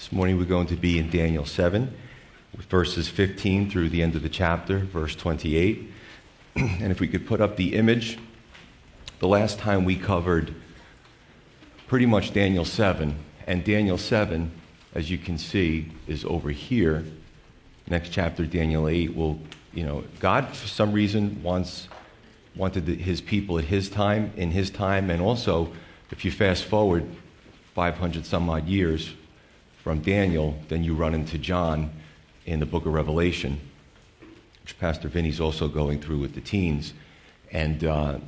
This morning we're going to be in Daniel 7, verses 15 through the end of the chapter, verse 28. and if we could put up the image, the last time we covered pretty much Daniel 7, and Daniel 7, as you can see, is over here. Next chapter, Daniel 8, will, you know, God for some reason wants wanted his people at his time, in his time, and also if you fast forward 500 some odd years from Daniel, then you run into John in the book of Revelation, which Pastor Vinny's also going through with the teens. And uh,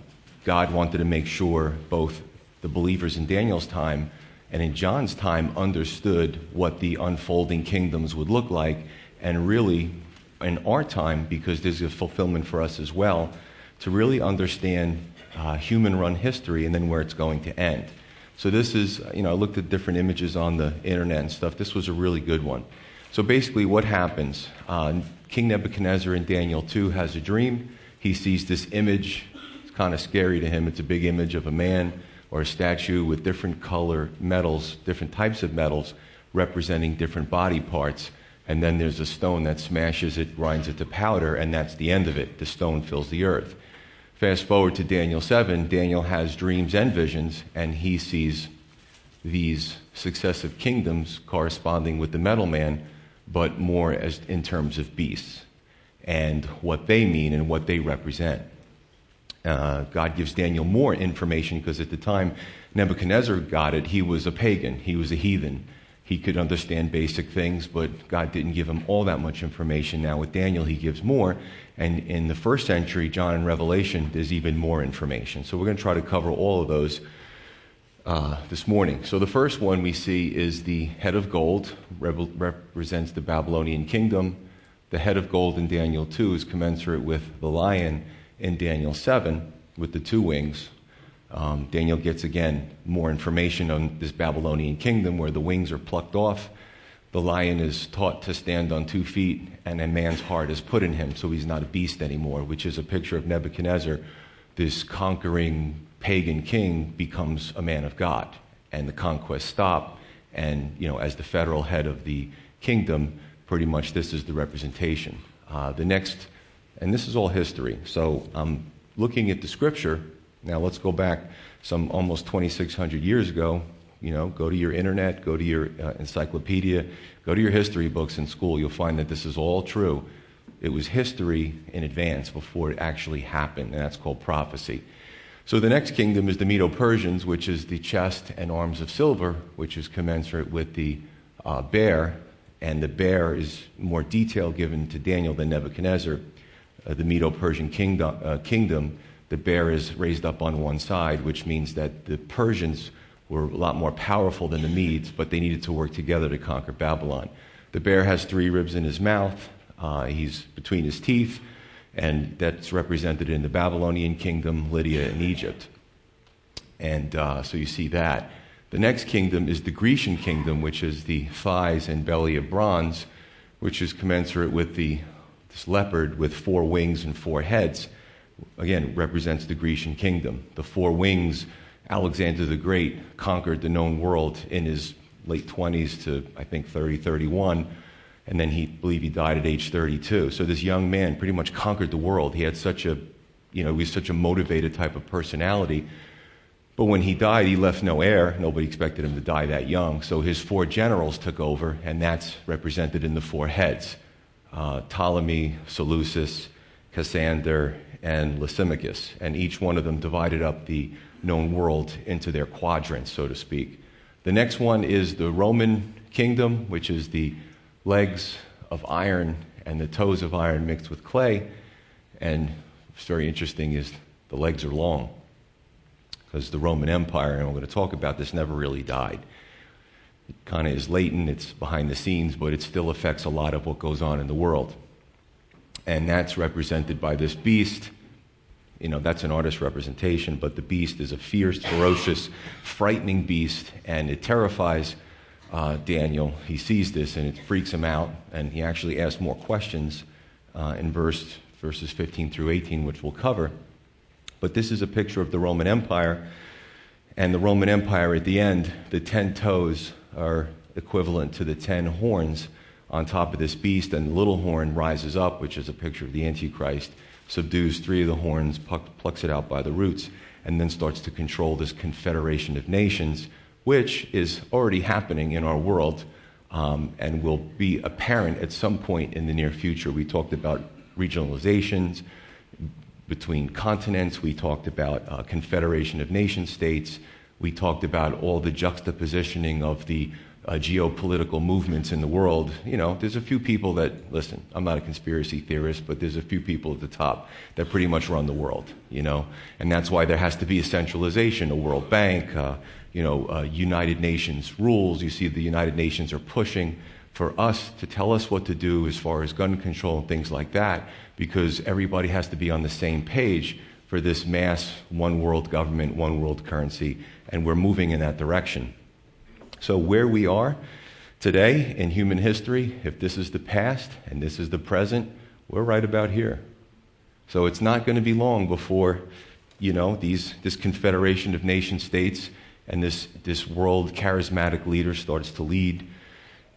God wanted to make sure both the believers in Daniel's time and in John's time understood what the unfolding kingdoms would look like, and really in our time, because there's a fulfillment for us as well, to really understand uh, human run history and then where it's going to end. So, this is, you know, I looked at different images on the internet and stuff. This was a really good one. So, basically, what happens? Uh, King Nebuchadnezzar in Daniel 2 has a dream. He sees this image. It's kind of scary to him. It's a big image of a man or a statue with different color metals, different types of metals representing different body parts. And then there's a stone that smashes it, grinds it to powder, and that's the end of it. The stone fills the earth. Fast forward to Daniel 7, Daniel has dreams and visions, and he sees these successive kingdoms corresponding with the metal man, but more as in terms of beasts and what they mean and what they represent. Uh, God gives Daniel more information because at the time Nebuchadnezzar got it, he was a pagan, he was a heathen. He could understand basic things, but God didn't give him all that much information. Now, with Daniel, he gives more. And in the first century, John and Revelation, there's even more information. So we're going to try to cover all of those uh, this morning. So the first one we see is the head of gold, represents the Babylonian kingdom. The head of gold in Daniel 2 is commensurate with the lion in Daniel 7 with the two wings. Um, Daniel gets again more information on this Babylonian kingdom where the wings are plucked off. The lion is taught to stand on two feet, and a man's heart is put in him, so he's not a beast anymore, which is a picture of Nebuchadnezzar. This conquering pagan king becomes a man of God, and the conquest stop. And you know, as the federal head of the kingdom, pretty much this is the representation. Uh, the next, and this is all history. So I'm looking at the scripture now let's go back some almost 2,600 years ago. You know, go to your internet, go to your uh, encyclopedia, go to your history books in school. You'll find that this is all true. It was history in advance before it actually happened, and that's called prophecy. So the next kingdom is the Medo Persians, which is the chest and arms of silver, which is commensurate with the uh, bear, and the bear is more detail given to Daniel than Nebuchadnezzar. Uh, the Medo Persian kingdom, uh, kingdom the bear is raised up on one side, which means that the Persians were a lot more powerful than the Medes, but they needed to work together to conquer Babylon. The bear has three ribs in his mouth, uh, he's between his teeth, and that's represented in the Babylonian kingdom, Lydia, and Egypt. And uh, so you see that. The next kingdom is the Grecian kingdom, which is the thighs and belly of bronze, which is commensurate with the, this leopard with four wings and four heads again, represents the Grecian kingdom. The four wings, Alexander the Great conquered the known world in his late 20s to, I think, 30, 31. And then he believe he died at age 32. So this young man pretty much conquered the world. He had such a, you know, he was such a motivated type of personality. But when he died, he left no heir. Nobody expected him to die that young. So his four generals took over, and that's represented in the four heads uh, Ptolemy, Seleucus, Cassander, and Lysimachus, and each one of them divided up the known world into their quadrants, so to speak. The next one is the Roman kingdom, which is the legs of iron and the toes of iron mixed with clay. And what's very interesting is the legs are long because the Roman Empire, and we're going to talk about this, never really died. It kind of is latent, it's behind the scenes, but it still affects a lot of what goes on in the world and that's represented by this beast. You know, that's an artist's representation, but the beast is a fierce, ferocious, frightening beast, and it terrifies uh, Daniel. He sees this and it freaks him out, and he actually asks more questions uh, in verse, verses 15 through 18, which we'll cover. But this is a picture of the Roman Empire, and the Roman Empire at the end, the ten toes are equivalent to the ten horns on top of this beast, and the little horn rises up, which is a picture of the Antichrist, subdues three of the horns, plucks it out by the roots, and then starts to control this confederation of nations, which is already happening in our world um, and will be apparent at some point in the near future. We talked about regionalizations between continents, we talked about uh, confederation of nation states, we talked about all the juxtapositioning of the uh, geopolitical movements in the world, you know, there's a few people that, listen, I'm not a conspiracy theorist, but there's a few people at the top that pretty much run the world, you know, and that's why there has to be a centralization, a World Bank, uh, you know, uh, United Nations rules. You see, the United Nations are pushing for us to tell us what to do as far as gun control and things like that, because everybody has to be on the same page for this mass one world government, one world currency, and we're moving in that direction. So, where we are today in human history, if this is the past and this is the present, we're right about here. So, it's not going to be long before, you know, these, this confederation of nation states and this, this world charismatic leader starts to lead.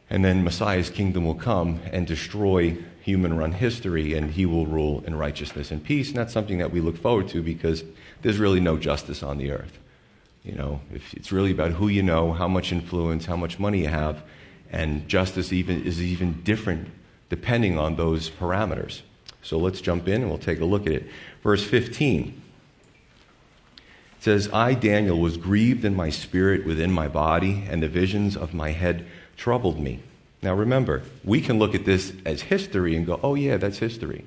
And then Messiah's kingdom will come and destroy human run history, and he will rule in righteousness and peace. And that's something that we look forward to because there's really no justice on the earth. You know, it's really about who you know, how much influence, how much money you have, and justice even is even different depending on those parameters. So let's jump in and we'll take a look at it. Verse 15 it says, I, Daniel, was grieved in my spirit within my body, and the visions of my head troubled me. Now remember, we can look at this as history and go, oh, yeah, that's history.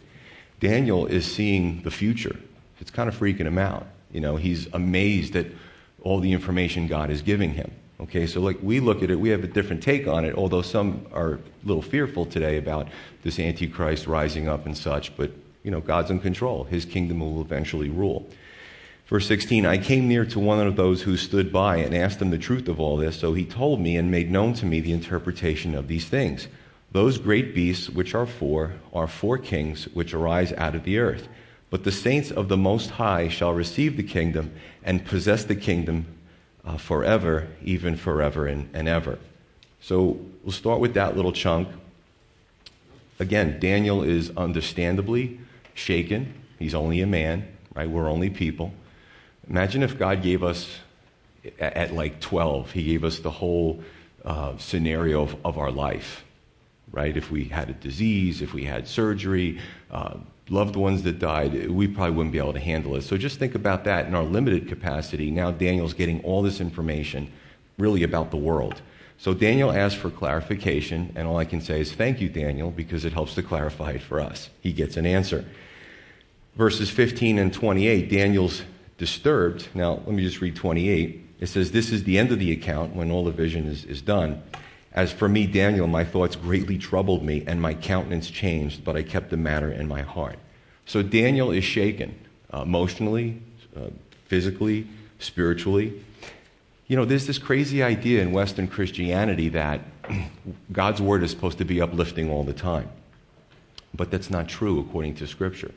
Daniel is seeing the future. It's kind of freaking him out. You know, he's amazed at all the information God is giving him. Okay, so like we look at it, we have a different take on it, although some are a little fearful today about this Antichrist rising up and such, but you know, God's in control. His kingdom will eventually rule. Verse 16, I came near to one of those who stood by and asked him the truth of all this. So he told me and made known to me the interpretation of these things. Those great beasts which are four are four kings which arise out of the earth. But the saints of the Most High shall receive the kingdom and possess the kingdom uh, forever, even forever and, and ever. So we'll start with that little chunk. Again, Daniel is understandably shaken. He's only a man, right? We're only people. Imagine if God gave us, at, at like 12, He gave us the whole uh, scenario of, of, our life, right? If we had a disease, if we had surgery, uh, loved ones that died, we probably wouldn't be able to handle it. So just think about that in our limited capacity. Now Daniel's getting all this information really about the world. So Daniel asked for clarification, and all I can say is thank you, Daniel, because it helps to clarify it for us. He gets an answer. Verses 15 and 28, Daniel's disturbed. Now, let me just read 28. It says, This is the end of the account when all the vision is, is done. As for me, Daniel, my thoughts greatly troubled me, and my countenance changed, but I kept the matter in my heart. So Daniel is shaken uh, emotionally, uh, physically, spiritually. You know, there's this crazy idea in Western Christianity that God's word is supposed to be uplifting all the time. But that's not true according to Scripture.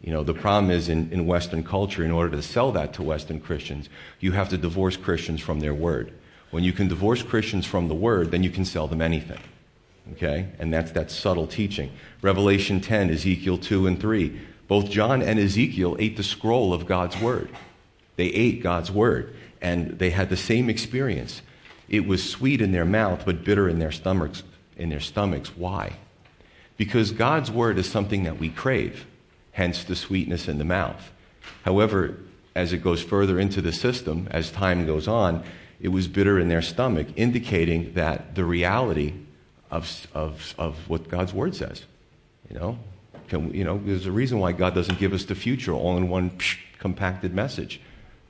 You know, the problem is in, in Western culture, in order to sell that to Western Christians, you have to divorce Christians from their word. When you can divorce Christians from the word, then you can sell them anything. Okay? And that's that subtle teaching. Revelation 10, Ezekiel 2 and 3. Both John and Ezekiel ate the scroll of God's word. They ate God's word, and they had the same experience. It was sweet in their mouth, but bitter in their stomachs. In their stomachs. Why? Because God's word is something that we crave, hence the sweetness in the mouth. However, as it goes further into the system, as time goes on, it was bitter in their stomach, indicating that the reality of, of, of what God's word says. You know, Can, you know, there's a reason why God doesn't give us the future all in one psh, compacted message.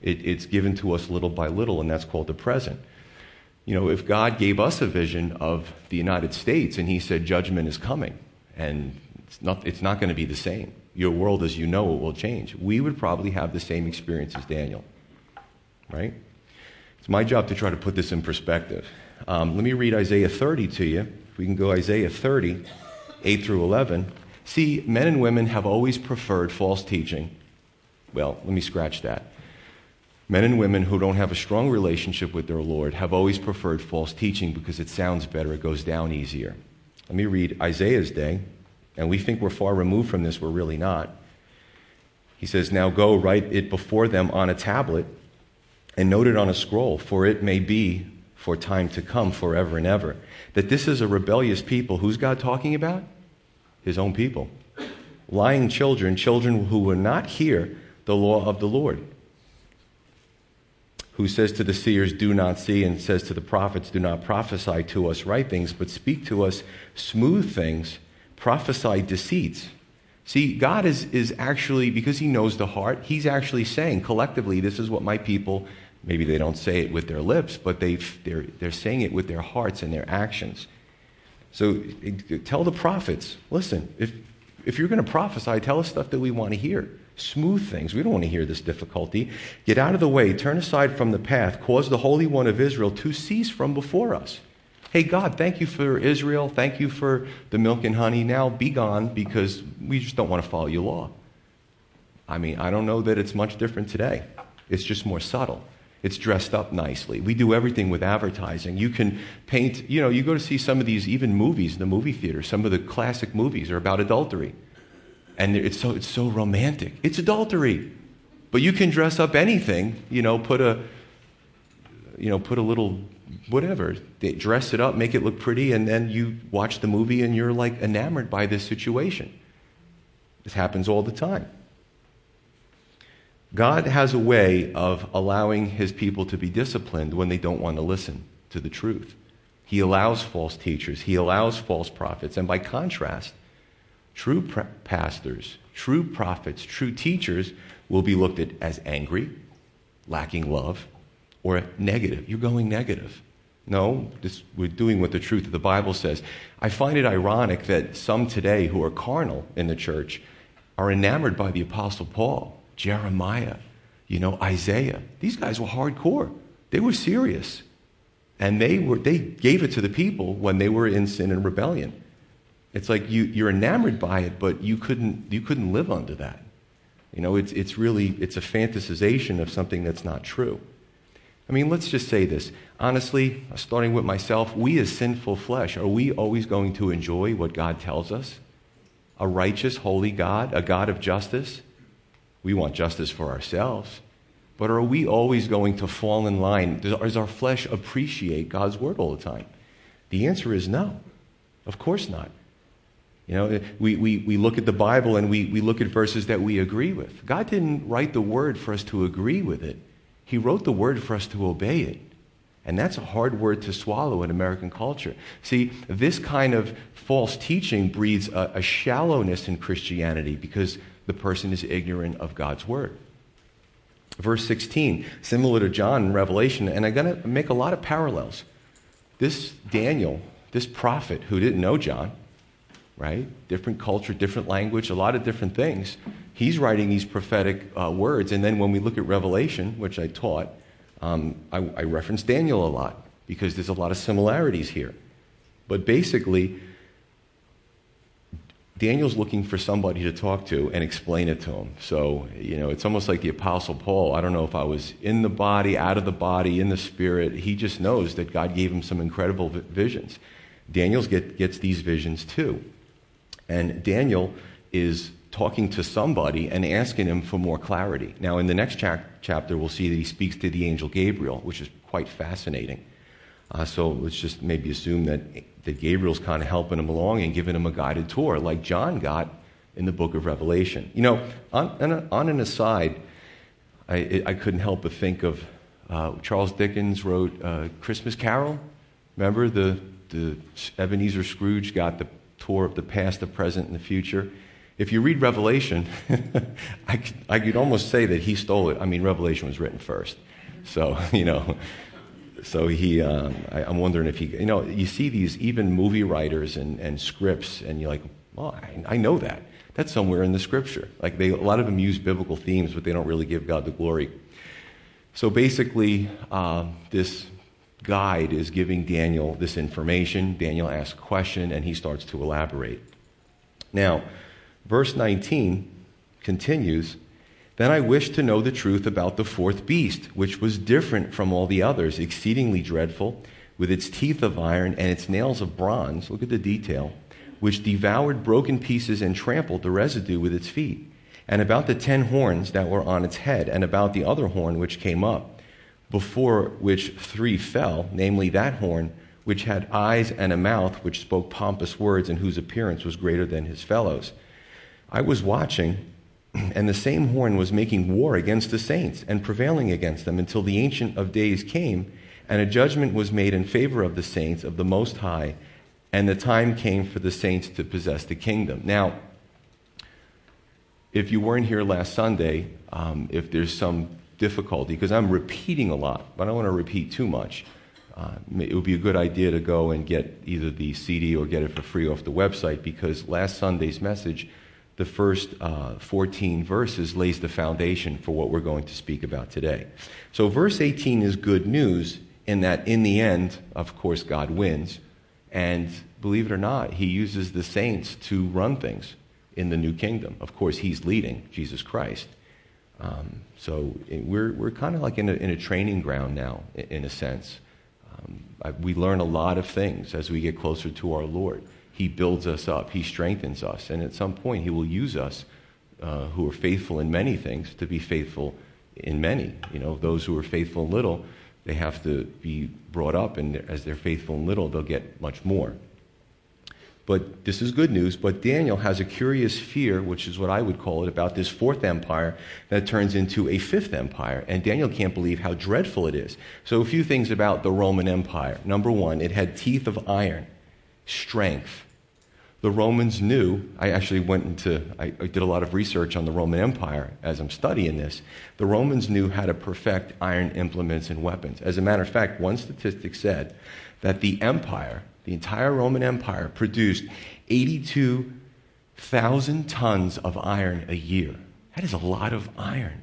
It, it's given to us little by little, and that's called the present. You know, if God gave us a vision of the United States and He said judgment is coming, and it's not, it's not going to be the same, your world as you know it will change, we would probably have the same experience as Daniel. Right? It's my job to try to put this in perspective. Um, let me read Isaiah 30 to you. If we can go Isaiah 30, 8 through 11. See, men and women have always preferred false teaching. Well, let me scratch that. Men and women who don't have a strong relationship with their Lord have always preferred false teaching because it sounds better, it goes down easier. Let me read Isaiah's day, and we think we're far removed from this, we're really not. He says, Now go, write it before them on a tablet, and note it on a scroll, for it may be for time to come, forever and ever. That this is a rebellious people. Who's God talking about? His own people. Lying children, children who will not hear the law of the Lord who says to the seers, Do not see, and says to the prophets, Do not prophesy to us right things, but speak to us smooth things, prophesy deceits. See, God is, is actually, because He knows the heart, He's actually saying collectively, this is what my people, maybe they don't say it with their lips, but they they're, they're saying it with their hearts and their actions. So tell the prophets, listen, if, if you're going to prophesy, tell us stuff that we want to hear smooth things. We don't want to hear this difficulty. Get out of the way, turn aside from the path, cause the Holy One of Israel to cease from before us. Hey, God, thank you for Israel. Thank you for the milk and honey. Now be gone because we just don't want to follow your law. I mean, I don't know that it's much different today. It's just more subtle. It's dressed up nicely. We do everything with advertising. You can paint, you know, you go to see some of these, even movies in the movie theater, some of the classic movies are about adultery. And it's so, it's so romantic. It's adultery. But you can dress up anything, you know, put a, you know, put a little whatever, dress it up, make it look pretty, and then you watch the movie and you're like enamored by this situation. This happens all the time. God has a way of allowing his people to be disciplined when they don't want to listen to the truth. He allows false teachers, he allows false prophets, and by contrast, True pastors, true prophets, true teachers will be looked at as angry, lacking love, or negative. You're going negative. No, this, we're doing what the truth of the Bible says. I find it ironic that some today who are carnal in the church are enamored by the Apostle Paul, Jeremiah, you know, Isaiah. These guys were hardcore. They were serious. And they, were, they gave it to the people when they were in sin and rebellion. It's like you, you're enamored by it, but you couldn't, you couldn't live under that. You know, it's, it's really, it's a fantasization of something that's not true. I mean, let's just say this. Honestly, starting with myself, we as sinful flesh, are we always going to enjoy what God tells us? A righteous, holy God, a God of justice? We want justice for ourselves. But are we always going to fall in line? Does our flesh appreciate God's word all the time? The answer is no. Of course not. You know, we, we, we look at the Bible and we, we look at verses that we agree with. God didn't write the word for us to agree with it, He wrote the word for us to obey it. And that's a hard word to swallow in American culture. See, this kind of false teaching breeds a, a shallowness in Christianity because the person is ignorant of God's word. Verse 16, similar to John in Revelation, and I'm going to make a lot of parallels. This Daniel, this prophet who didn't know John, right? Different culture, different language, a lot of different things. He's writing these prophetic uh, words. And then when we look at Revelation, which I taught, um, I, I reference Daniel a lot because there's a lot of similarities here. But basically, Daniel's looking for somebody to talk to and explain it to him. So, you know, it's almost like the Apostle Paul. I don't know if I was in the body, out of the body, in the spirit. He just knows that God gave him some incredible visions. Daniel get, gets these visions too. And Daniel is talking to somebody and asking him for more clarity. Now, in the next cha- chapter, we'll see that he speaks to the angel Gabriel, which is quite fascinating. Uh, so let's just maybe assume that, that Gabriel's kind of helping him along and giving him a guided tour, like John got in the book of Revelation. You know, on, on an aside, I, I couldn't help but think of uh, Charles Dickens wrote uh, Christmas Carol. Remember the, the Ebenezer Scrooge got the tour of the past, the present, and the future. If you read Revelation, I, I could almost say that he stole it. I mean, Revelation was written first. So, you know, so he, um, I, am wondering if he, you know, you see these even movie writers and, and scripts, and you're like, well, I, I know that. That's somewhere in the scripture. Like, they, a lot of them use biblical themes, but they don't really give God the glory. So basically, uh, this guide is giving Daniel this information. Daniel asks a question and he starts to elaborate. Now, verse 19 continues Then I wished to know the truth about the fourth beast, which was different from all the others, exceedingly dreadful, with its teeth of iron and its nails of bronze. Look at the detail. Which devoured broken pieces and trampled the residue with its feet. And about the ten horns that were on its head, and about the other horn which came up, before which three fell, namely that horn which had eyes and a mouth, which spoke pompous words, and whose appearance was greater than his fellows. I was watching and the same horn was making war against the saints and prevailing against them until the Ancient of Days came, and a judgment was made in favor of the saints of the Most High, and the time came for the saints to possess the kingdom. Now, if you weren't here last Sunday, um, if there's some difficulty, because I'm repeating a lot, but I don't want to repeat too much. Uh, it would be a good idea to go and get either the CD or get it for free off the website because last Sunday's message the first uh, 14 verses lays the foundation for what we're going to speak about today. So, verse 18 is good news in that, in the end, of course, God wins. And believe it or not, he uses the saints to run things in the new kingdom. Of course, he's leading, Jesus Christ. Um, so, we're, we're kind of like in a, in a training ground now, in a sense. Um, I, we learn a lot of things as we get closer to our Lord. He builds us up, He strengthens us, and at some point He will use us uh, who are faithful in many things to be faithful in many. You know, those who are faithful in little, they have to be brought up, and as they're faithful in little, they'll get much more. But this is good news. But Daniel has a curious fear, which is what I would call it, about this fourth empire that turns into a fifth empire. And Daniel can't believe how dreadful it is. So, a few things about the Roman Empire. Number one, it had teeth of iron, strength the Romans knew, I actually went into, I, did a lot of research on the Roman Empire as I'm studying this. The Romans knew how to perfect iron implements and weapons. As a matter of fact, one statistic said that the empire, the entire Roman Empire, produced 82,000 tons of iron a year. That is a lot of iron.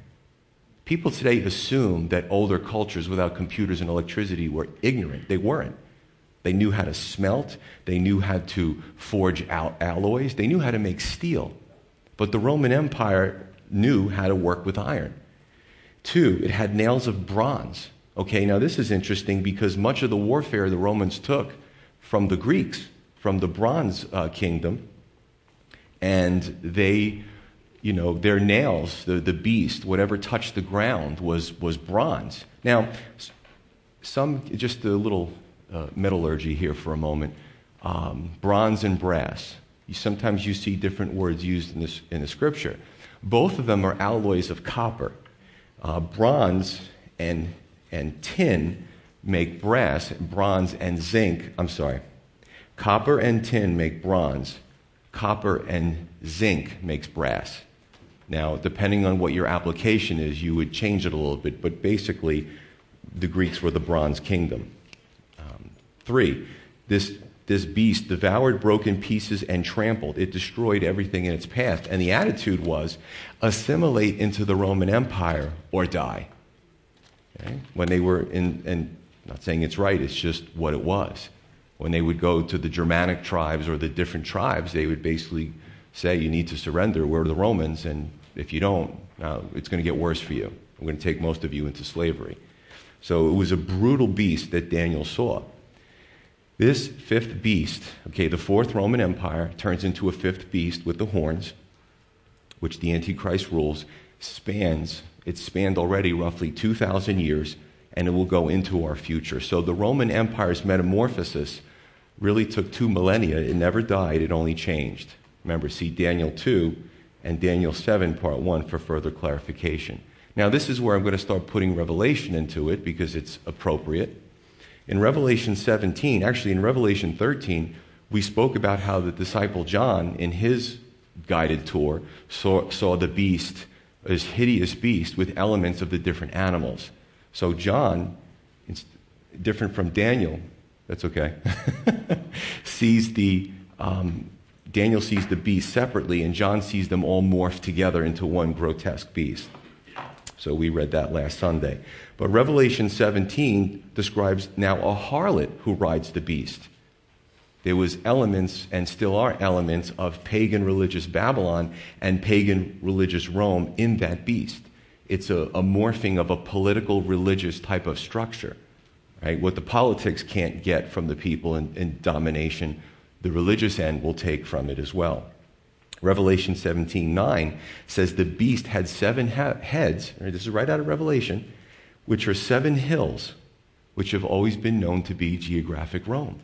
People today assume that older cultures without computers and electricity were ignorant. They weren't. They knew how to smelt, they knew how to forge out alloys, they knew how to make steel. But the Roman Empire knew how to work with iron. Two, it had nails of bronze. Okay, now this is interesting because much of the warfare the Romans took from the Greeks, from the Bronze uh, Kingdom, and they, you know, their nails, the, the beast, whatever touched the ground was, was bronze. Now, some, just a little uh, metallurgy here for a moment. Um, bronze and brass. You, sometimes you see different words used in, this, in the scripture. Both of them are alloys of copper. Uh, bronze and, and tin make brass, bronze and zinc, I'm sorry. Copper and tin make bronze. Copper and zinc makes brass. Now, depending on what your application is, you would change it a little bit, but basically, the Greeks were the Bronze Kingdom. Three, this, this beast devoured, broke in pieces, and trampled. It destroyed everything in its path. And the attitude was assimilate into the Roman Empire or die. Okay? When they were in, and not saying it's right, it's just what it was. When they would go to the Germanic tribes or the different tribes, they would basically say, You need to surrender. We're the Romans, and if you don't, now it's going to get worse for you. We're going to take most of you into slavery. So it was a brutal beast that Daniel saw. This fifth beast, okay, the fourth Roman Empire turns into a fifth beast with the horns, which the Antichrist rules, spans, it spanned already roughly 2,000 years, and it will go into our future. So the Roman Empire's metamorphosis really took two millennia. It never died, it only changed. Remember, see Daniel 2 and Daniel 7, part 1, for further clarification. Now, this is where I'm going to start putting Revelation into it because it's appropriate. In Revelation 17, actually in Revelation 13, we spoke about how the disciple John, in his guided tour, saw, saw the beast, this hideous beast, with elements of the different animals. So John, it's different from Daniel, that's okay, sees the, um, Daniel sees the beast separately, and John sees them all morphed together into one grotesque beast. So we read that last Sunday. But Revelation 17 describes now a harlot who rides the beast. There was elements and still are elements of pagan religious Babylon and pagan religious Rome in that beast. It's a, a morphing of a political religious type of structure. Right? What the politics can't get from the people in, in domination, the religious end will take from it as well. Revelation 17 9 says the beast had seven he- heads, right, this is right out of Revelation, which are seven hills, which have always been known to be geographic Rome.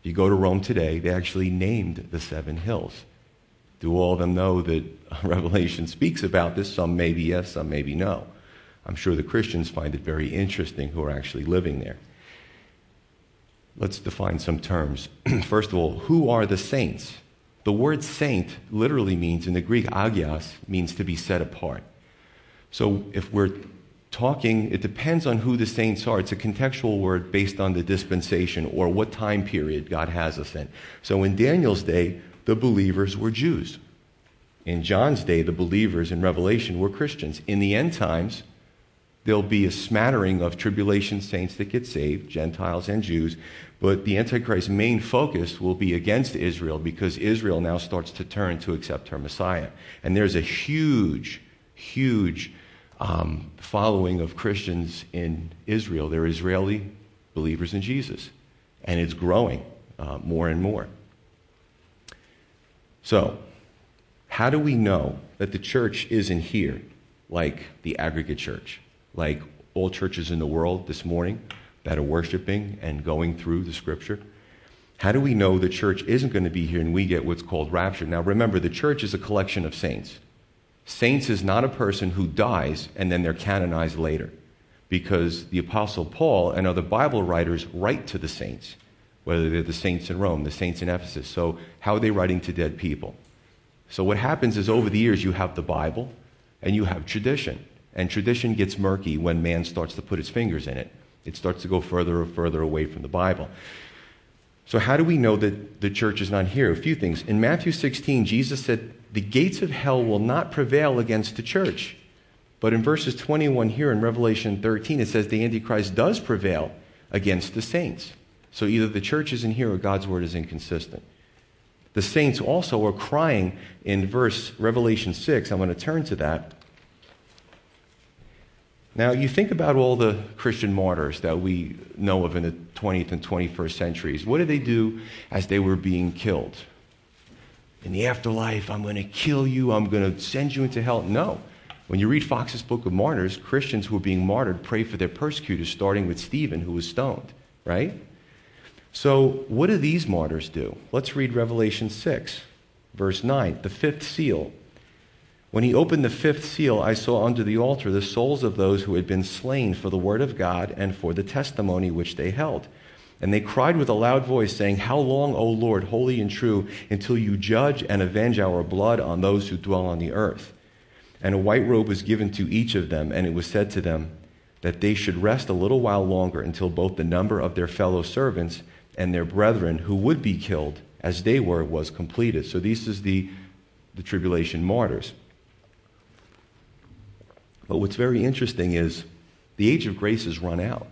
If you go to Rome today, they actually named the seven hills. Do all of them know that Revelation speaks about this? Some maybe yes, some maybe no. I'm sure the Christians find it very interesting who are actually living there. Let's define some terms. First of all, who are the saints? The word saint literally means, in the Greek, agios, means to be set apart. So if we're talking, it depends on who the saints are. It's a contextual word based on the dispensation or what time period God has us in. So in Daniel's day, the believers were Jews. In John's day, the believers in Revelation were Christians. In the end times, there'll be a smattering of tribulation saints that get saved, Gentiles and Jews, but the Antichrist's main focus will be against Israel because Israel now starts to turn to accept her Messiah. And there's a huge, huge um, following of Christians in Israel. They're Israeli believers in Jesus, and it's growing uh, more and more. So, how do we know that the church isn't here like the aggregate church, like all churches in the world this morning that are worshiping and going through the scripture? How do we know the church isn't going to be here and we get what's called rapture? Now, remember, the church is a collection of saints. Saints is not a person who dies and then they're canonized later. Because the Apostle Paul and other Bible writers write to the saints, whether they're the saints in Rome, the saints in Ephesus. So, how are they writing to dead people? So, what happens is over the years, you have the Bible and you have tradition. And tradition gets murky when man starts to put his fingers in it. It starts to go further and further away from the Bible. So, how do we know that the church is not here? A few things. In Matthew 16, Jesus said, the gates of hell will not prevail against the church. But in verses 21 here in Revelation 13, it says the Antichrist does prevail against the saints. So either the church isn't here or God's word is inconsistent. The saints also are crying in verse Revelation 6. I'm going to turn to that. Now, you think about all the Christian martyrs that we know of in the 20th and 21st centuries. What did they do as they were being killed? in the afterlife, I'm going to kill you, I'm going to send you into hell. No. When you read Fox's Book of Martyrs, Christians who were being martyred pray for their persecutors, starting with Stephen, who was stoned, right? So, what do these martyrs do? Let's read Revelation 6, verse 9, the fifth seal. When he opened the fifth seal, I saw under the altar the souls of those who had been slain for the word of God and for the testimony which they held. And they cried with a loud voice, saying, How long, O Lord, holy and true, until you judge and avenge our blood on those who dwell on the earth? And a white robe was given to each of them, and it was said to them that they should rest a little while longer until both the number of their fellow servants and their brethren who would be killed as they were was completed. So this is the, the tribulation martyrs. But what's very interesting is the age of grace has run out.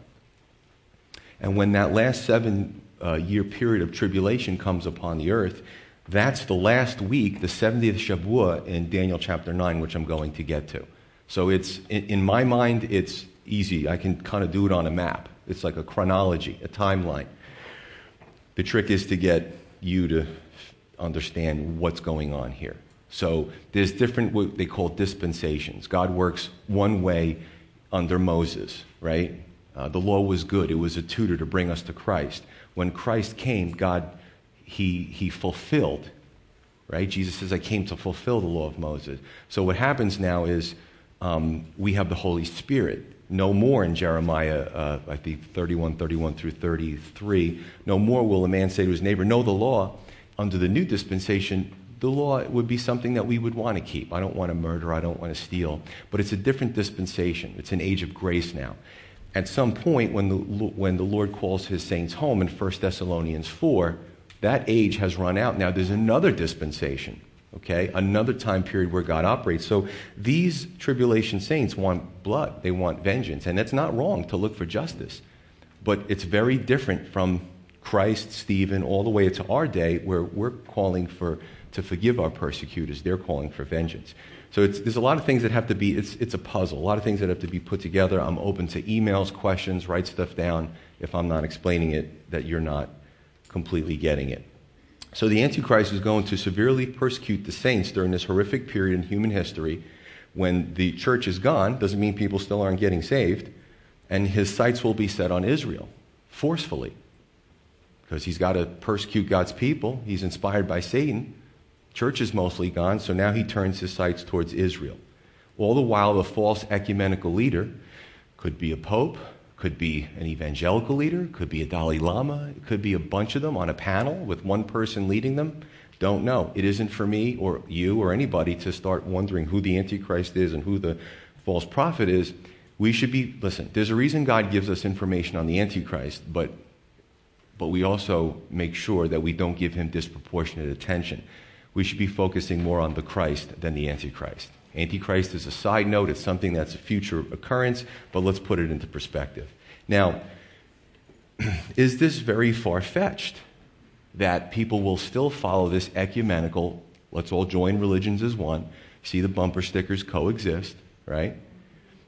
And when that last seven uh, year period of tribulation comes upon the earth, that's the last week, the 70th Shavuot in Daniel chapter 9, which I'm going to get to. So it's, in, in my mind, it's easy. I can kind of do it on a map. It's like a chronology, a timeline. The trick is to get you to understand what's going on here. So there's different, what they call dispensations. God works one way under Moses, right? Uh, the law was good, it was a tutor to bring us to Christ. When Christ came, God, he, he fulfilled, right? Jesus says, I came to fulfill the law of Moses. So what happens now is um, we have the Holy Spirit. No more in Jeremiah, uh, I think 31, 31 through 33. No more will a man say to his neighbor, Know the law. Under the new dispensation, the law would be something that we would want to keep. I don't want to murder, I don't want to steal. But it's a different dispensation. It's an age of grace now at some point when the, when the Lord calls his saints home in 1 Thessalonians 4, that age has run out. Now there's another dispensation, okay? Another time period where God operates. So these tribulation saints want blood, they want vengeance. And that's not wrong to look for justice. But it's very different from Christ, Stephen, all the way to our day, where we're calling for to forgive our persecutors. They're calling for vengeance. So there's a lot of things that have to be, it's, it's a puzzle, a lot of things that have to be put together. I'm open to emails, questions, write stuff down if I'm not explaining it, that you're not completely getting it. So the Antichrist is going to severely persecute the saints during this horrific period in human history when the church is gone. Doesn't mean people still aren't getting saved. And his sights will be set on Israel forcefully because he's got to persecute God's people. He's inspired by Satan. Church is mostly gone, so now he turns his sights towards Israel. All the while, the false ecumenical leader could be a pope, could be an evangelical leader, could be a Dalai Lama, it could be a bunch of them on a panel with one person leading them. Don't know. It isn't for me or you or anybody to start wondering who the Antichrist is and who the false prophet is. We should be, listen, there's a reason God gives us information on the Antichrist, but, but we also make sure that we don't give him disproportionate attention. We should be focusing more on the Christ than the Antichrist. Antichrist is a side note, it's something that's a future occurrence, but let's put it into perspective. Now, is this very far fetched that people will still follow this ecumenical, let's all join religions as one, see the bumper stickers coexist, right?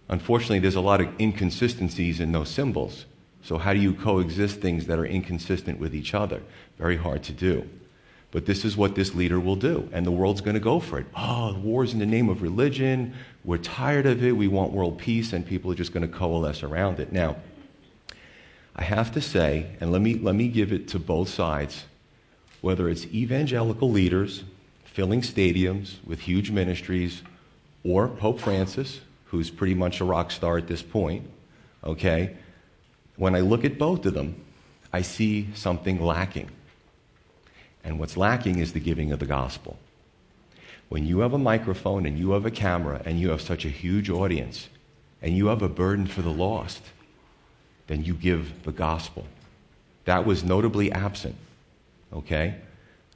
Unfortunately, there's a lot of inconsistencies in those symbols. So, how do you coexist things that are inconsistent with each other? Very hard to do. But this is what this leader will do, and the world's going to go for it. Oh, wars in the name of religion. We're tired of it. We want world peace, and people are just going to coalesce around it. Now, I have to say, and let me, let me give it to both sides, whether it's evangelical leaders filling stadiums with huge ministries, or Pope Francis, who's pretty much a rock star at this point, okay? When I look at both of them, I see something lacking. And what's lacking is the giving of the gospel. When you have a microphone and you have a camera and you have such a huge audience and you have a burden for the lost, then you give the gospel. That was notably absent, okay?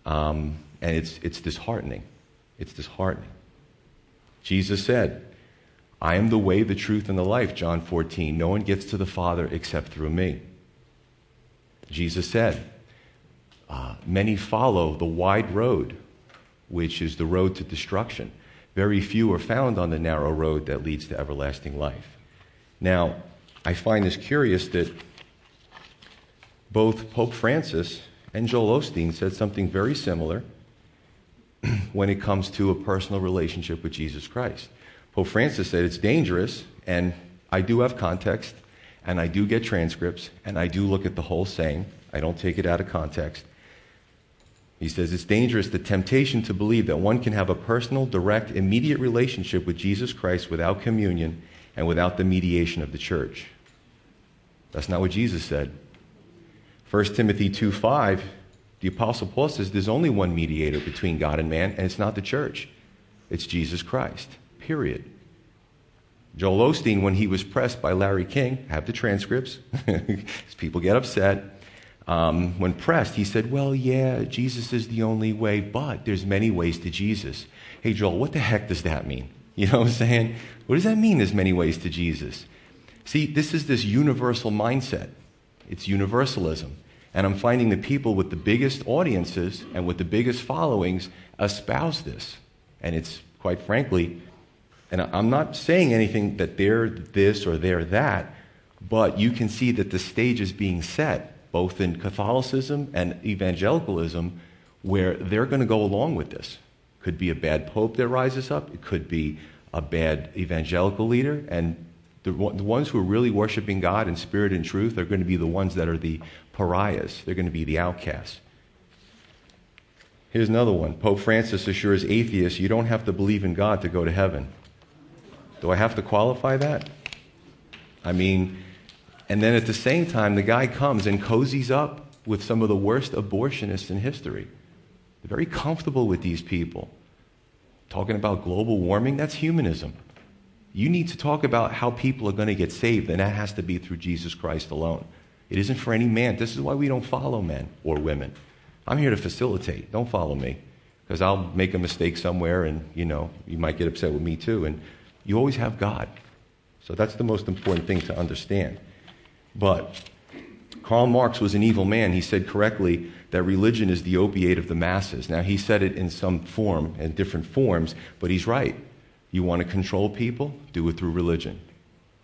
Um, and it's, it's disheartening. It's disheartening. Jesus said, I am the way, the truth, and the life, John 14. No one gets to the Father except through me. Jesus said, uh, Many follow the wide road, which is the road to destruction. Very few are found on the narrow road that leads to everlasting life. Now, I find this curious that both Pope Francis and Joel Osteen said something very similar when it comes to a personal relationship with Jesus Christ. Pope Francis said it's dangerous, and I do have context, and I do get transcripts, and I do look at the whole saying. I don't take it out of context. He says it's dangerous, the temptation to believe that one can have a personal, direct, immediate relationship with Jesus Christ without communion and without the mediation of the church. That's not what Jesus said. 1 Timothy 2 5, the Apostle Paul says there's only one mediator between God and man, and it's not the church, it's Jesus Christ period. Joel Osteen, when he was pressed by Larry King, have the transcripts, people get upset. Um, when pressed, he said, Well, yeah, Jesus is the only way, but there's many ways to Jesus. Hey, Joel, what the heck does that mean? You know what I'm saying? What does that mean, there's many ways to Jesus? See, this is this universal mindset. It's universalism. And I'm finding the people with the biggest audiences and with the biggest followings espouse this. And it's, quite frankly, and I'm not saying anything that they're this or they're that, but you can see that the stage is being set, both in Catholicism and evangelicalism, where they're going to go along with this. Could be a bad pope that rises up, it could be a bad evangelical leader, and the, the ones who are really worshiping God in spirit and truth are going to be the ones that are the pariahs. They're going to be the outcasts. Here's another one. Pope Francis assures atheists you don't have to believe in God to go to heaven. Do I have to qualify that? I mean, and then at the same time, the guy comes and cozies up with some of the worst abortionists in history. They're very comfortable with these people. Talking about global warming, that's humanism. You need to talk about how people are going to get saved, and that has to be through Jesus Christ alone. It isn't for any man. This is why we don't follow men or women. I'm here to facilitate. Don't follow me because I'll make a mistake somewhere, and you know you might get upset with me too. And you always have God. So that's the most important thing to understand. But Karl Marx was an evil man. He said correctly that religion is the opiate of the masses. Now, he said it in some form, and different forms, but he's right. You want to control people? Do it through religion.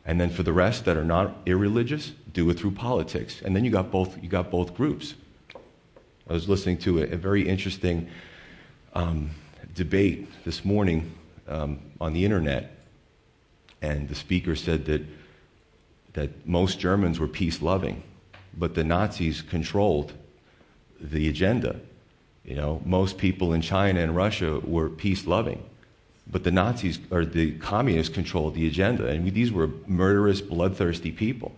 And then for the rest that are not irreligious, do it through politics. And then you got both, you got both groups. I was listening to a, a very interesting um, debate this morning um, on the internet, and the speaker said that, that most Germans were peace loving, but the Nazis controlled the agenda. You know, most people in China and Russia were peace loving, but the Nazis or the communists controlled the agenda, and these were murderous, bloodthirsty people.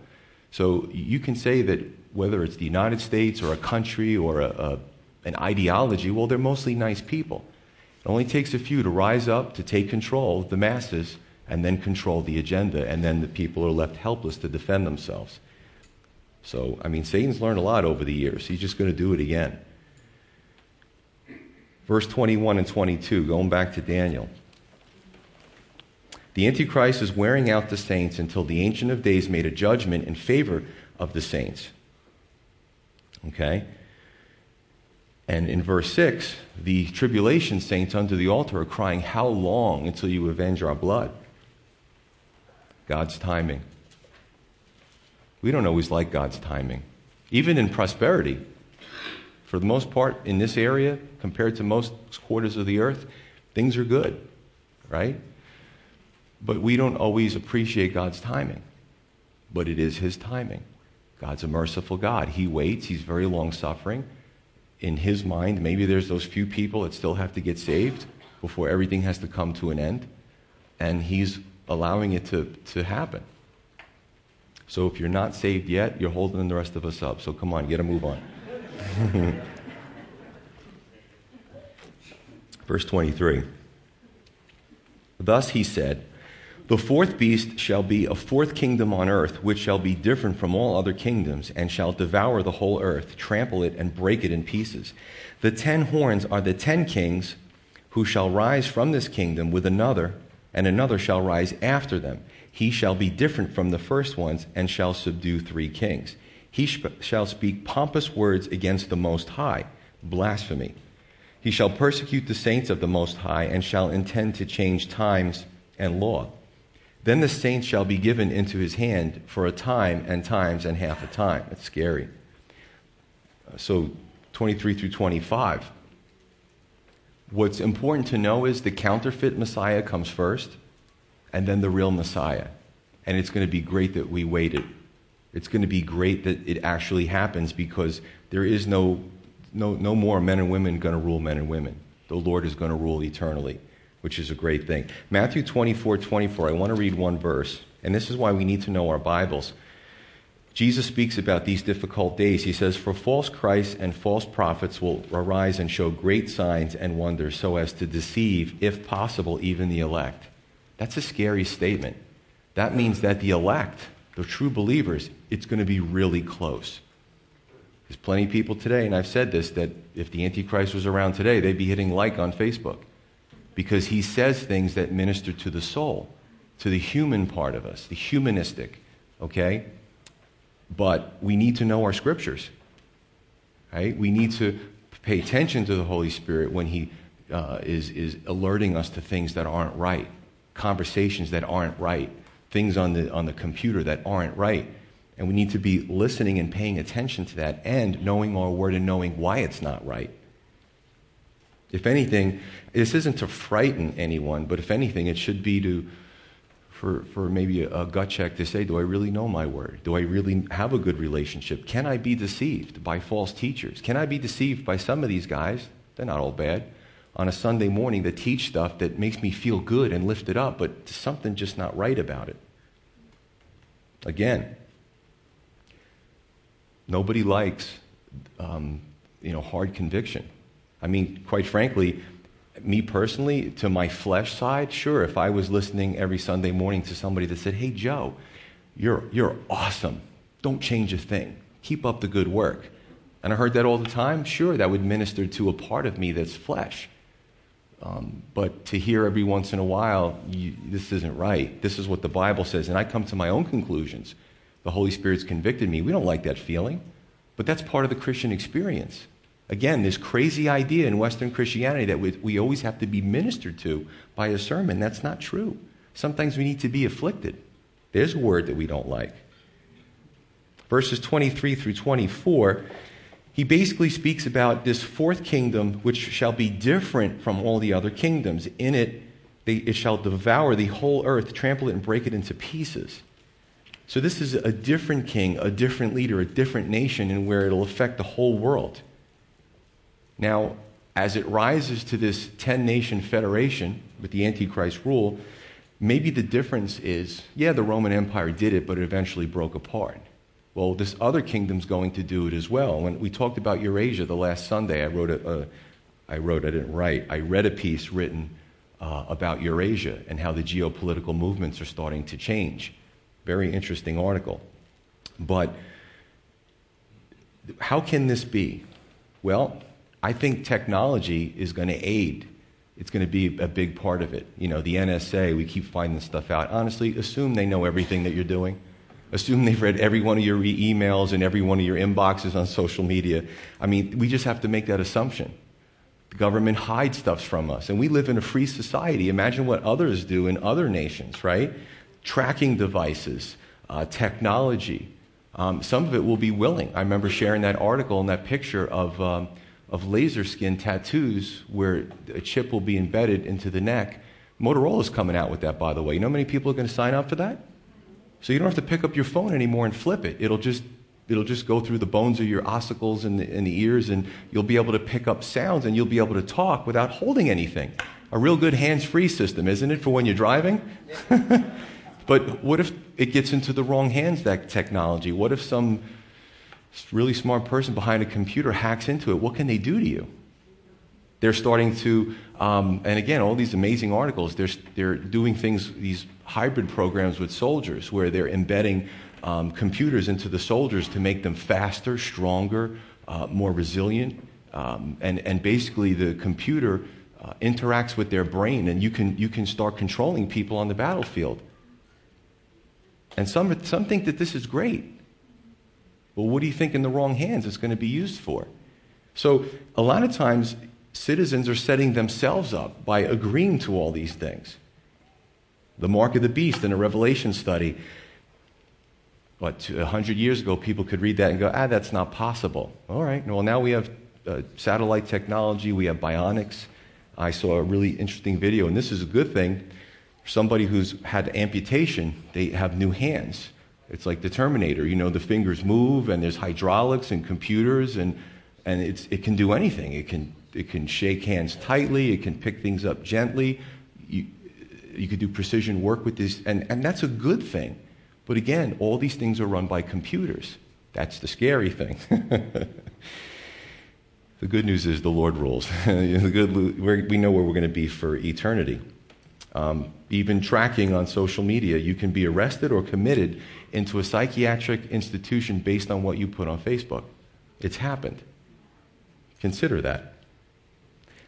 So you can say that whether it's the United States or a country or a, a, an ideology, well, they're mostly nice people. It only takes a few to rise up, to take control of the masses, and then control the agenda, and then the people are left helpless to defend themselves. So, I mean, Satan's learned a lot over the years. He's just going to do it again. Verse 21 and 22, going back to Daniel. The Antichrist is wearing out the saints until the Ancient of Days made a judgment in favor of the saints. Okay? And in verse 6, the tribulation saints under the altar are crying, How long until you avenge our blood? God's timing. We don't always like God's timing. Even in prosperity, for the most part, in this area, compared to most quarters of the earth, things are good, right? But we don't always appreciate God's timing. But it is His timing. God's a merciful God. He waits, He's very long suffering. In His mind, maybe there's those few people that still have to get saved before everything has to come to an end. And He's allowing it to, to happen. So if you're not saved yet, you're holding the rest of us up. So come on, get a move on. Verse 23. Thus he said, The fourth beast shall be a fourth kingdom on earth, which shall be different from all other kingdoms, and shall devour the whole earth, trample it, and break it in pieces. The ten horns are the ten kings who shall rise from this kingdom with another, and another shall rise after them he shall be different from the first ones and shall subdue three kings. He shall speak pompous words against the Most High, blasphemy. He shall persecute the saints of the Most High and shall intend to change times and law. Then the saints shall be given into his hand for a time and times and half a time. It's scary. So, 23 through 25. What's important to know is the counterfeit Messiah comes first and then the real Messiah. And it's going to be great that we waited. It's going to be great that it actually happens because there is no, no, no more men and women going to rule men and women. The Lord is going to rule eternally, which is a great thing. Matthew 24 24, I want to read one verse, and this is why we need to know our Bibles. Jesus speaks about these difficult days. He says, For false Christs and false prophets will arise and show great signs and wonders so as to deceive, if possible, even the elect. That's a scary statement. That means that the elect, the true believers, it's going to be really close. There's plenty of people today, and I've said this, that if the Antichrist was around today, they'd be hitting like on Facebook because he says things that minister to the soul, to the human part of us, the humanistic, okay? But we need to know our scriptures, right? We need to pay attention to the Holy Spirit when he uh, is, is alerting us to things that aren't right conversations that aren't right, things on the, on the computer that aren't right. And we need to be listening and paying attention to that and knowing our word and knowing why it's not right. If anything, this isn't to frighten anyone, but if anything, it should be to, for, for maybe a, a gut check to say, do I really know my word? Do I really have a good relationship? Can I be deceived by false teachers? Can I be deceived by some of these guys? They're not all bad on a Sunday morning that teach stuff that makes me feel good and lifted up, but something just not right about it. Again, nobody likes um, you know hard conviction. I mean, quite frankly, me personally, to my flesh side, sure, if I was listening every Sunday morning to somebody that said, "Hey, Joe, you're you're awesome. Don't change a thing. Keep up the good work." And I heard that all the time, sure, that would minister to a part of me that's flesh. Um, but to hear every once in a while, you, this isn't right. This is what the Bible says. And I come to my own conclusions. The Holy Spirit's convicted me. We don't like that feeling, but that's part of the Christian experience. Again, this crazy idea in Western Christianity that we, we always have to be ministered to by a sermon, that's not true. Sometimes we need to be afflicted. There's a word that we don't like. Verses 23 through 24, he basically speaks about this fourth kingdom which shall be different from all the other kingdoms. In it, they, it shall devour the whole earth, trample it, and break it into pieces. So, this is a different king, a different leader, a different nation, and where it'll affect the whole world. Now, as it rises to this 10 nation federation with the Antichrist rule, maybe the difference is yeah, the Roman Empire did it, but it eventually broke apart. Well, this other kingdom's going to do it as well. When we talked about Eurasia the last Sunday, I wrote a, a I wrote, I didn't write, I read a piece written uh, about Eurasia and how the geopolitical movements are starting to change. Very interesting article. But how can this be? Well, I think technology is going to aid. It's going to be a big part of it. You know, the NSA, we keep finding stuff out. Honestly, assume they know everything that you're doing. Assume they've read every one of your emails and every one of your inboxes on social media. I mean, we just have to make that assumption. The government hides stuff from us, and we live in a free society. Imagine what others do in other nations, right? tracking devices, uh, technology. Um, some of it will be willing. I remember sharing that article and that picture of, um, of laser skin tattoos where a chip will be embedded into the neck. Motorola's coming out with that, by the way. You know how many people are going to sign up for that? So you don't have to pick up your phone anymore and flip it. It'll just, it'll just go through the bones of your ossicles and the, and the ears, and you'll be able to pick up sounds and you'll be able to talk without holding anything. A real good hands free system, isn't it, for when you're driving? But what if it gets into the wrong hands, that technology? What if some really smart person behind a computer hacks into it? What can they do to you? They're starting to, um, and again, all these amazing articles, they're, they're doing things, these hybrid programs with soldiers where they're embedding um, computers into the soldiers to make them faster, stronger, uh, more resilient. Um, and, and basically, the computer uh, interacts with their brain, and you can, you can start controlling people on the battlefield. And some, some think that this is great. Well, what do you think in the wrong hands it's going to be used for? So, a lot of times, citizens are setting themselves up by agreeing to all these things. The mark of the beast in a Revelation study, what, 100 years ago, people could read that and go, ah, that's not possible. All right, well, now we have uh, satellite technology, we have bionics. I saw a really interesting video, and this is a good thing somebody who's had amputation, they have new hands. It's like the Terminator. You know, the fingers move, and there's hydraulics and computers, and, and it's, it can do anything. It can, it can shake hands tightly, it can pick things up gently. You, you could do precision work with this, and, and that's a good thing. But again, all these things are run by computers. That's the scary thing. the good news is the Lord rules. the good, we know where we're going to be for eternity. Um, even tracking on social media, you can be arrested or committed into a psychiatric institution based on what you put on Facebook. It's happened. Consider that.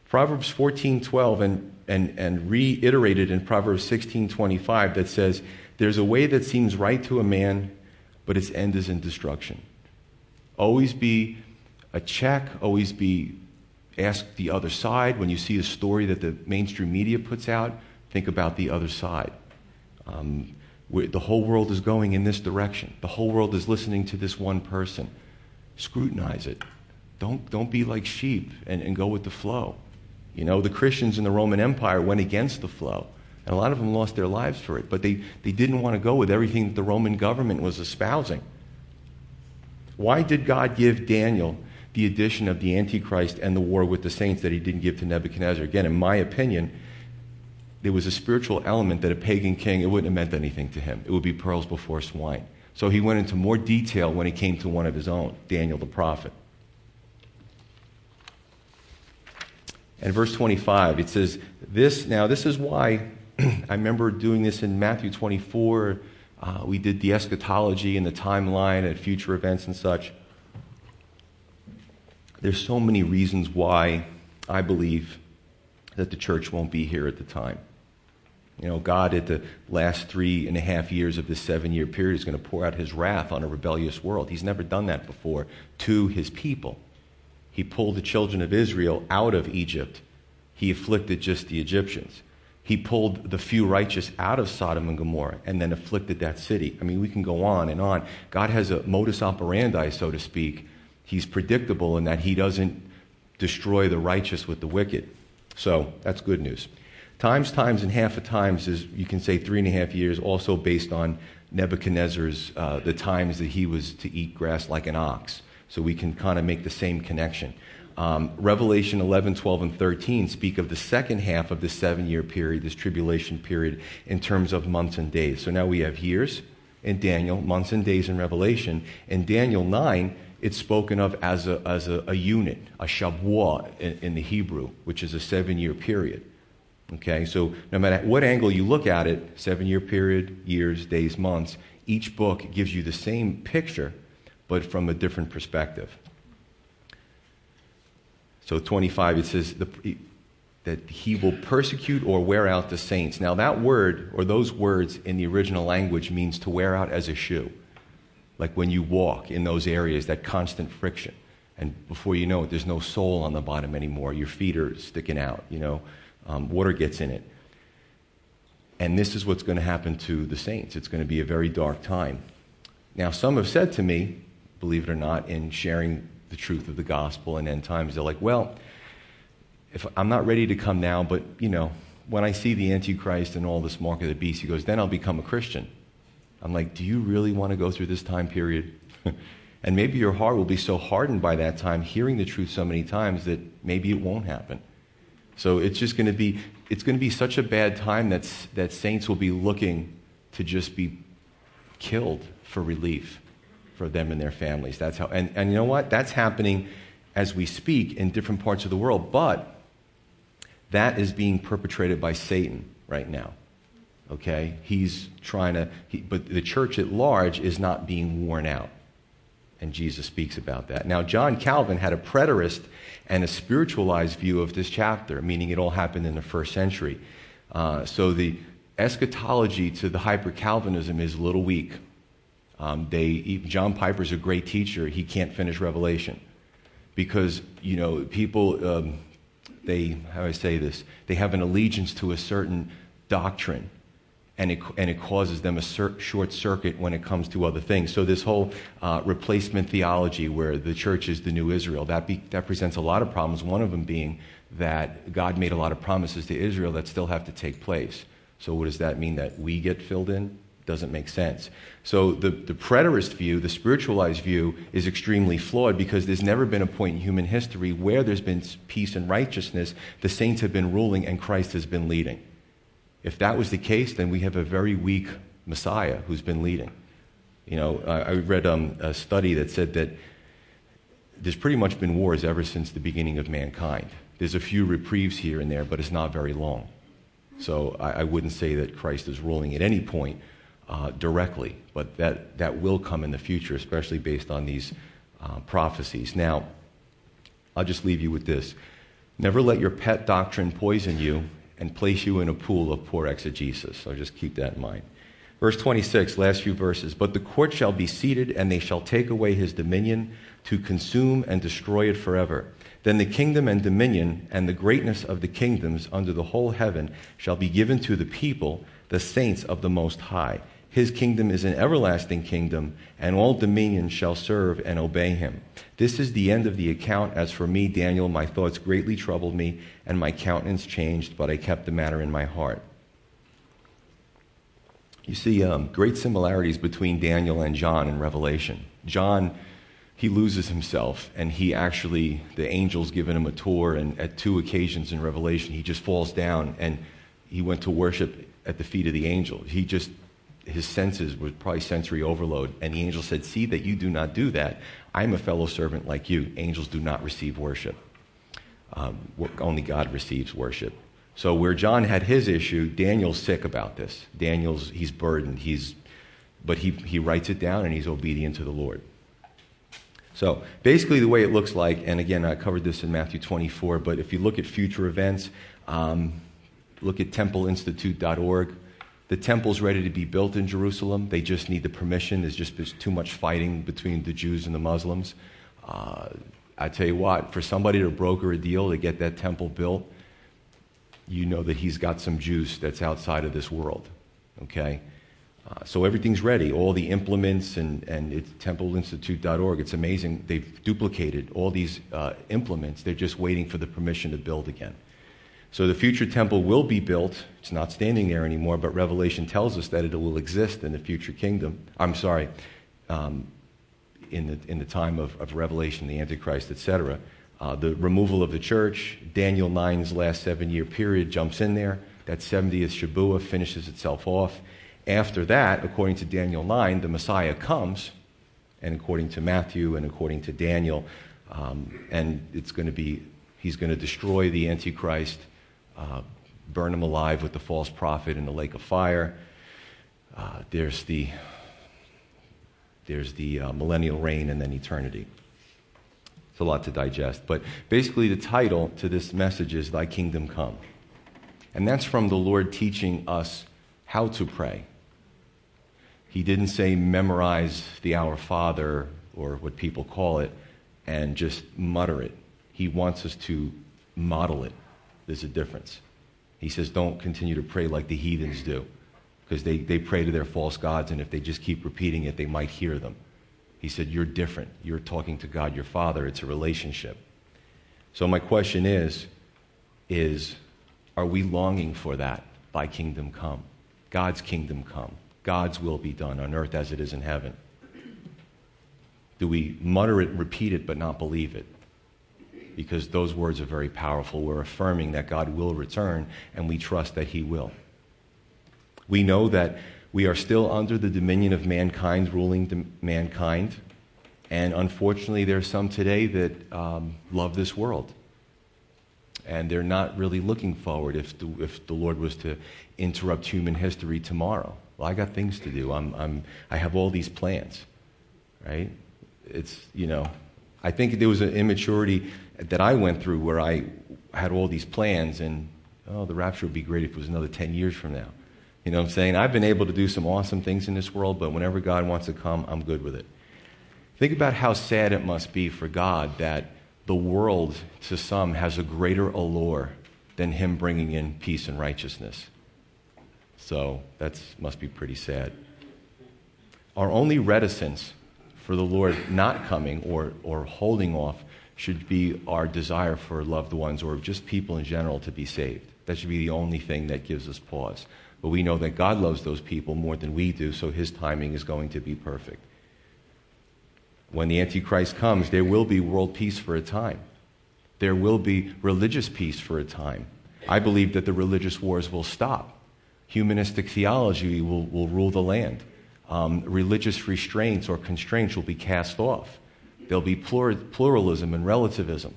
Proverbs 14:12 and, and, and reiterated in Proverbs 16:25 that says, There's a way that seems right to a man, but its end is in destruction. Always be a check, always be ask the other side when you see a story that the mainstream media puts out think about the other side. Um, the whole world is going in this direction. The whole world is listening to this one person. Scrutinize it. Don't, don't be like sheep and, and go with the flow. You know, the Christians in the Roman Empire went against the flow. And a lot of them lost their lives for it. But they, they didn't want to go with everything that the Roman government was espousing. Why did God give Daniel the addition of the Antichrist and the war with the saints that he didn't give to Nebuchadnezzar? Again, in my opinion, there was a spiritual element that a pagan king, it wouldn't have meant anything to him. It would be pearls before swine. So he went into more detail when he came to one of his own, Daniel the prophet. And verse 25, it says, This, now, this is why I remember doing this in Matthew 24. Uh, we did the eschatology and the timeline and future events and such. There's so many reasons why I believe that the church won't be here at the time. You know, God at the last three and a half years of this seven year period is going to pour out his wrath on a rebellious world. He's never done that before to his people. He pulled the children of Israel out of Egypt. He afflicted just the Egyptians. He pulled the few righteous out of Sodom and Gomorrah and then afflicted that city. I mean, we can go on and on. God has a modus operandi, so to speak. He's predictable in that he doesn't destroy the righteous with the wicked. So that's good news. Times, times, and half a times is, you can say, three and a half years, also based on Nebuchadnezzar's, uh, the times that he was to eat grass like an ox. So we can kind of make the same connection. Um, Revelation 11, 12, and 13 speak of the second half of the seven year period, this tribulation period, in terms of months and days. So now we have years in Daniel, months and days in Revelation. In Daniel 9, it's spoken of as a, as a, a unit, a shavuot in, in the Hebrew, which is a seven year period. Okay, so no matter what angle you look at it, seven year period, years, days, months, each book gives you the same picture, but from a different perspective. So 25, it says the, that he will persecute or wear out the saints. Now, that word, or those words in the original language, means to wear out as a shoe. Like when you walk in those areas, that constant friction. And before you know it, there's no sole on the bottom anymore. Your feet are sticking out, you know, um, water gets in it. And this is what's going to happen to the saints. It's going to be a very dark time. Now, some have said to me, believe it or not, in sharing the truth of the gospel in end times. They're like, well, if I'm not ready to come now, but you know, when I see the Antichrist and all this mark of the beast, he goes, then I'll become a Christian. I'm like, do you really want to go through this time period? and maybe your heart will be so hardened by that time, hearing the truth so many times, that maybe it won't happen. So it's just going to be, it's going to be such a bad time that, that saints will be looking to just be killed for relief for them and their families. That's how, and, and you know what? That's happening as we speak in different parts of the world, but that is being perpetrated by Satan right now. Okay? He's trying to, he, but the church at large is not being worn out. And Jesus speaks about that. Now, John Calvin had a preterist and a spiritualized view of this chapter, meaning it all happened in the first century. Uh, so the eschatology to the hyper Calvinism is a little weak. Um, they, John Piper's a great teacher. He can't finish Revelation because, you know, people, um, they, how do I say this? They have an allegiance to a certain doctrine and it, and it causes them a cir- short circuit when it comes to other things. So, this whole uh, replacement theology where the church is the new Israel, that, be, that presents a lot of problems. One of them being that God made a lot of promises to Israel that still have to take place. So, what does that mean? That we get filled in? doesn't make sense. So the, the preterist view, the spiritualized view, is extremely flawed because there's never been a point in human history where there's been peace and righteousness. The saints have been ruling and Christ has been leading. If that was the case, then we have a very weak Messiah who's been leading. You know, I, I read um, a study that said that there's pretty much been wars ever since the beginning of mankind. There's a few reprieves here and there, but it's not very long. So I, I wouldn't say that Christ is ruling at any point uh, directly, but that, that will come in the future, especially based on these uh, prophecies. Now, I'll just leave you with this. Never let your pet doctrine poison you and place you in a pool of poor exegesis. So just keep that in mind. Verse 26, last few verses. But the court shall be seated, and they shall take away his dominion to consume and destroy it forever. Then the kingdom and dominion and the greatness of the kingdoms under the whole heaven shall be given to the people, the saints of the Most High. His kingdom is an everlasting kingdom, and all dominions shall serve and obey him. This is the end of the account. As for me, Daniel, my thoughts greatly troubled me, and my countenance changed, but I kept the matter in my heart. You see um, great similarities between Daniel and John in Revelation. John, he loses himself, and he actually, the angels given him a tour, and at two occasions in Revelation, he just falls down and he went to worship at the feet of the angel. He just his senses were probably sensory overload. And the angel said, See that you do not do that. I'm a fellow servant like you. Angels do not receive worship. Um, only God receives worship. So where John had his issue, Daniel's sick about this. Daniel's he's burdened. He's but he, he writes it down and he's obedient to the Lord. So basically, the way it looks like, and again, I covered this in Matthew 24, but if you look at future events, um, look at templeinstitute.org. The temple's ready to be built in Jerusalem. They just need the permission. There's just there's too much fighting between the Jews and the Muslims. Uh, I tell you what, for somebody to broker a deal to get that temple built, you know that he's got some juice that's outside of this world. Okay? Uh, so everything's ready. All the implements and, and it's templeinstitute.org. It's amazing. They've duplicated all these uh, implements. They're just waiting for the permission to build again. So the future temple will be built. It's not standing there anymore, but Revelation tells us that it will exist in the future kingdom. I'm sorry, um, in, the, in the time of, of Revelation, the Antichrist, etc. Uh, the removal of the church, Daniel 9's last seven year period jumps in there. That 70th Shabuah finishes itself off. After that, according to Daniel 9, the Messiah comes, and according to Matthew and according to Daniel, um, and it's going to be, he's going to destroy the Antichrist, uh, burn him alive with the false prophet in the lake of fire. Uh, there's the, there's the uh, millennial reign and then eternity. It's a lot to digest. But basically, the title to this message is Thy Kingdom Come. And that's from the Lord teaching us how to pray. He didn't say memorize the Our Father or what people call it and just mutter it. He wants us to model it. There's a difference. He says, don't continue to pray like the heathens do because they, they pray to their false gods, and if they just keep repeating it, they might hear them. He said, You're different. You're talking to God, your Father. It's a relationship. So, my question is, is are we longing for that? Thy kingdom come. God's kingdom come. God's will be done on earth as it is in heaven? Do we mutter it and repeat it but not believe it? Because those words are very powerful. We're affirming that God will return and we trust that He will. We know that we are still under the dominion of mankind, ruling mankind. And unfortunately, there are some today that um, love this world. And they're not really looking forward if the, if the Lord was to interrupt human history tomorrow. Well, I got things to do. I'm, I'm, I have all these plans, right? It's, you know, I think there was an immaturity that I went through where I had all these plans and, oh, the rapture would be great if it was another 10 years from now. You know what I'm saying? I've been able to do some awesome things in this world, but whenever God wants to come, I'm good with it. Think about how sad it must be for God that the world, to some, has a greater allure than Him bringing in peace and righteousness. So that must be pretty sad. Our only reticence for the Lord not coming or, or holding off should be our desire for loved ones or just people in general to be saved. That should be the only thing that gives us pause. But we know that God loves those people more than we do, so his timing is going to be perfect. When the Antichrist comes, there will be world peace for a time. There will be religious peace for a time. I believe that the religious wars will stop humanistic theology will, will rule the land. Um, religious restraints or constraints will be cast off. There'll be plur- pluralism and relativism.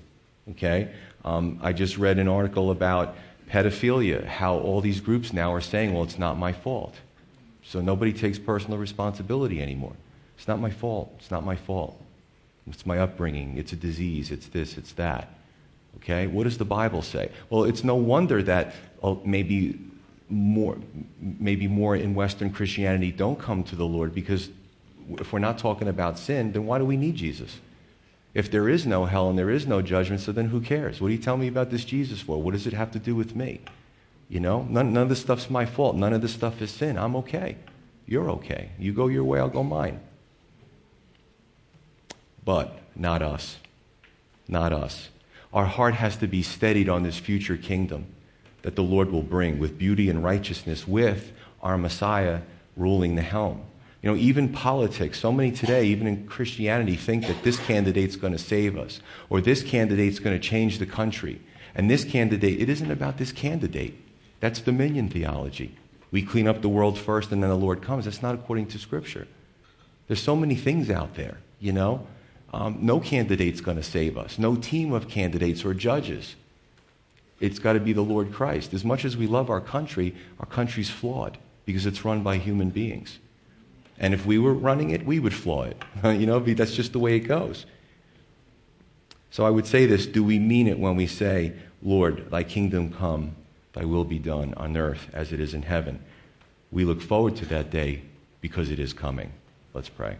Okay? Um, I just read an article about pedophilia, how all these groups now are saying, well, it's not my fault. So nobody takes personal responsibility anymore. It's not my fault. It's not my fault. It's my upbringing. It's a disease. It's this. It's that. Okay? What does the Bible say? Well, it's no wonder that oh, maybe more, maybe more in Western Christianity don't come to the Lord because if we're not talking about sin, then why do we need Jesus? If there is no hell and there is no judgment, so then who cares? What do you tell me about this Jesus for? What does it have to do with me? You know, none, none of this stuff's my fault. None of this stuff is sin. I'm okay. You're okay. You go your way, I'll go mine. But not us. Not us. Our heart has to be steadied on this future kingdom that the Lord will bring with beauty and righteousness, with our Messiah ruling the helm. You know, even politics, so many today, even in Christianity, think that this candidate's going to save us, or this candidate's going to change the country. And this candidate, it isn't about this candidate. That's dominion theology. We clean up the world first and then the Lord comes. That's not according to Scripture. There's so many things out there, you know. Um, no candidate's going to save us, no team of candidates or judges. It's got to be the Lord Christ. As much as we love our country, our country's flawed because it's run by human beings. And if we were running it, we would flaw it. you know, that's just the way it goes. So I would say this do we mean it when we say, Lord, thy kingdom come, Thy will be done on earth as it is in heaven. We look forward to that day because it is coming. Let's pray.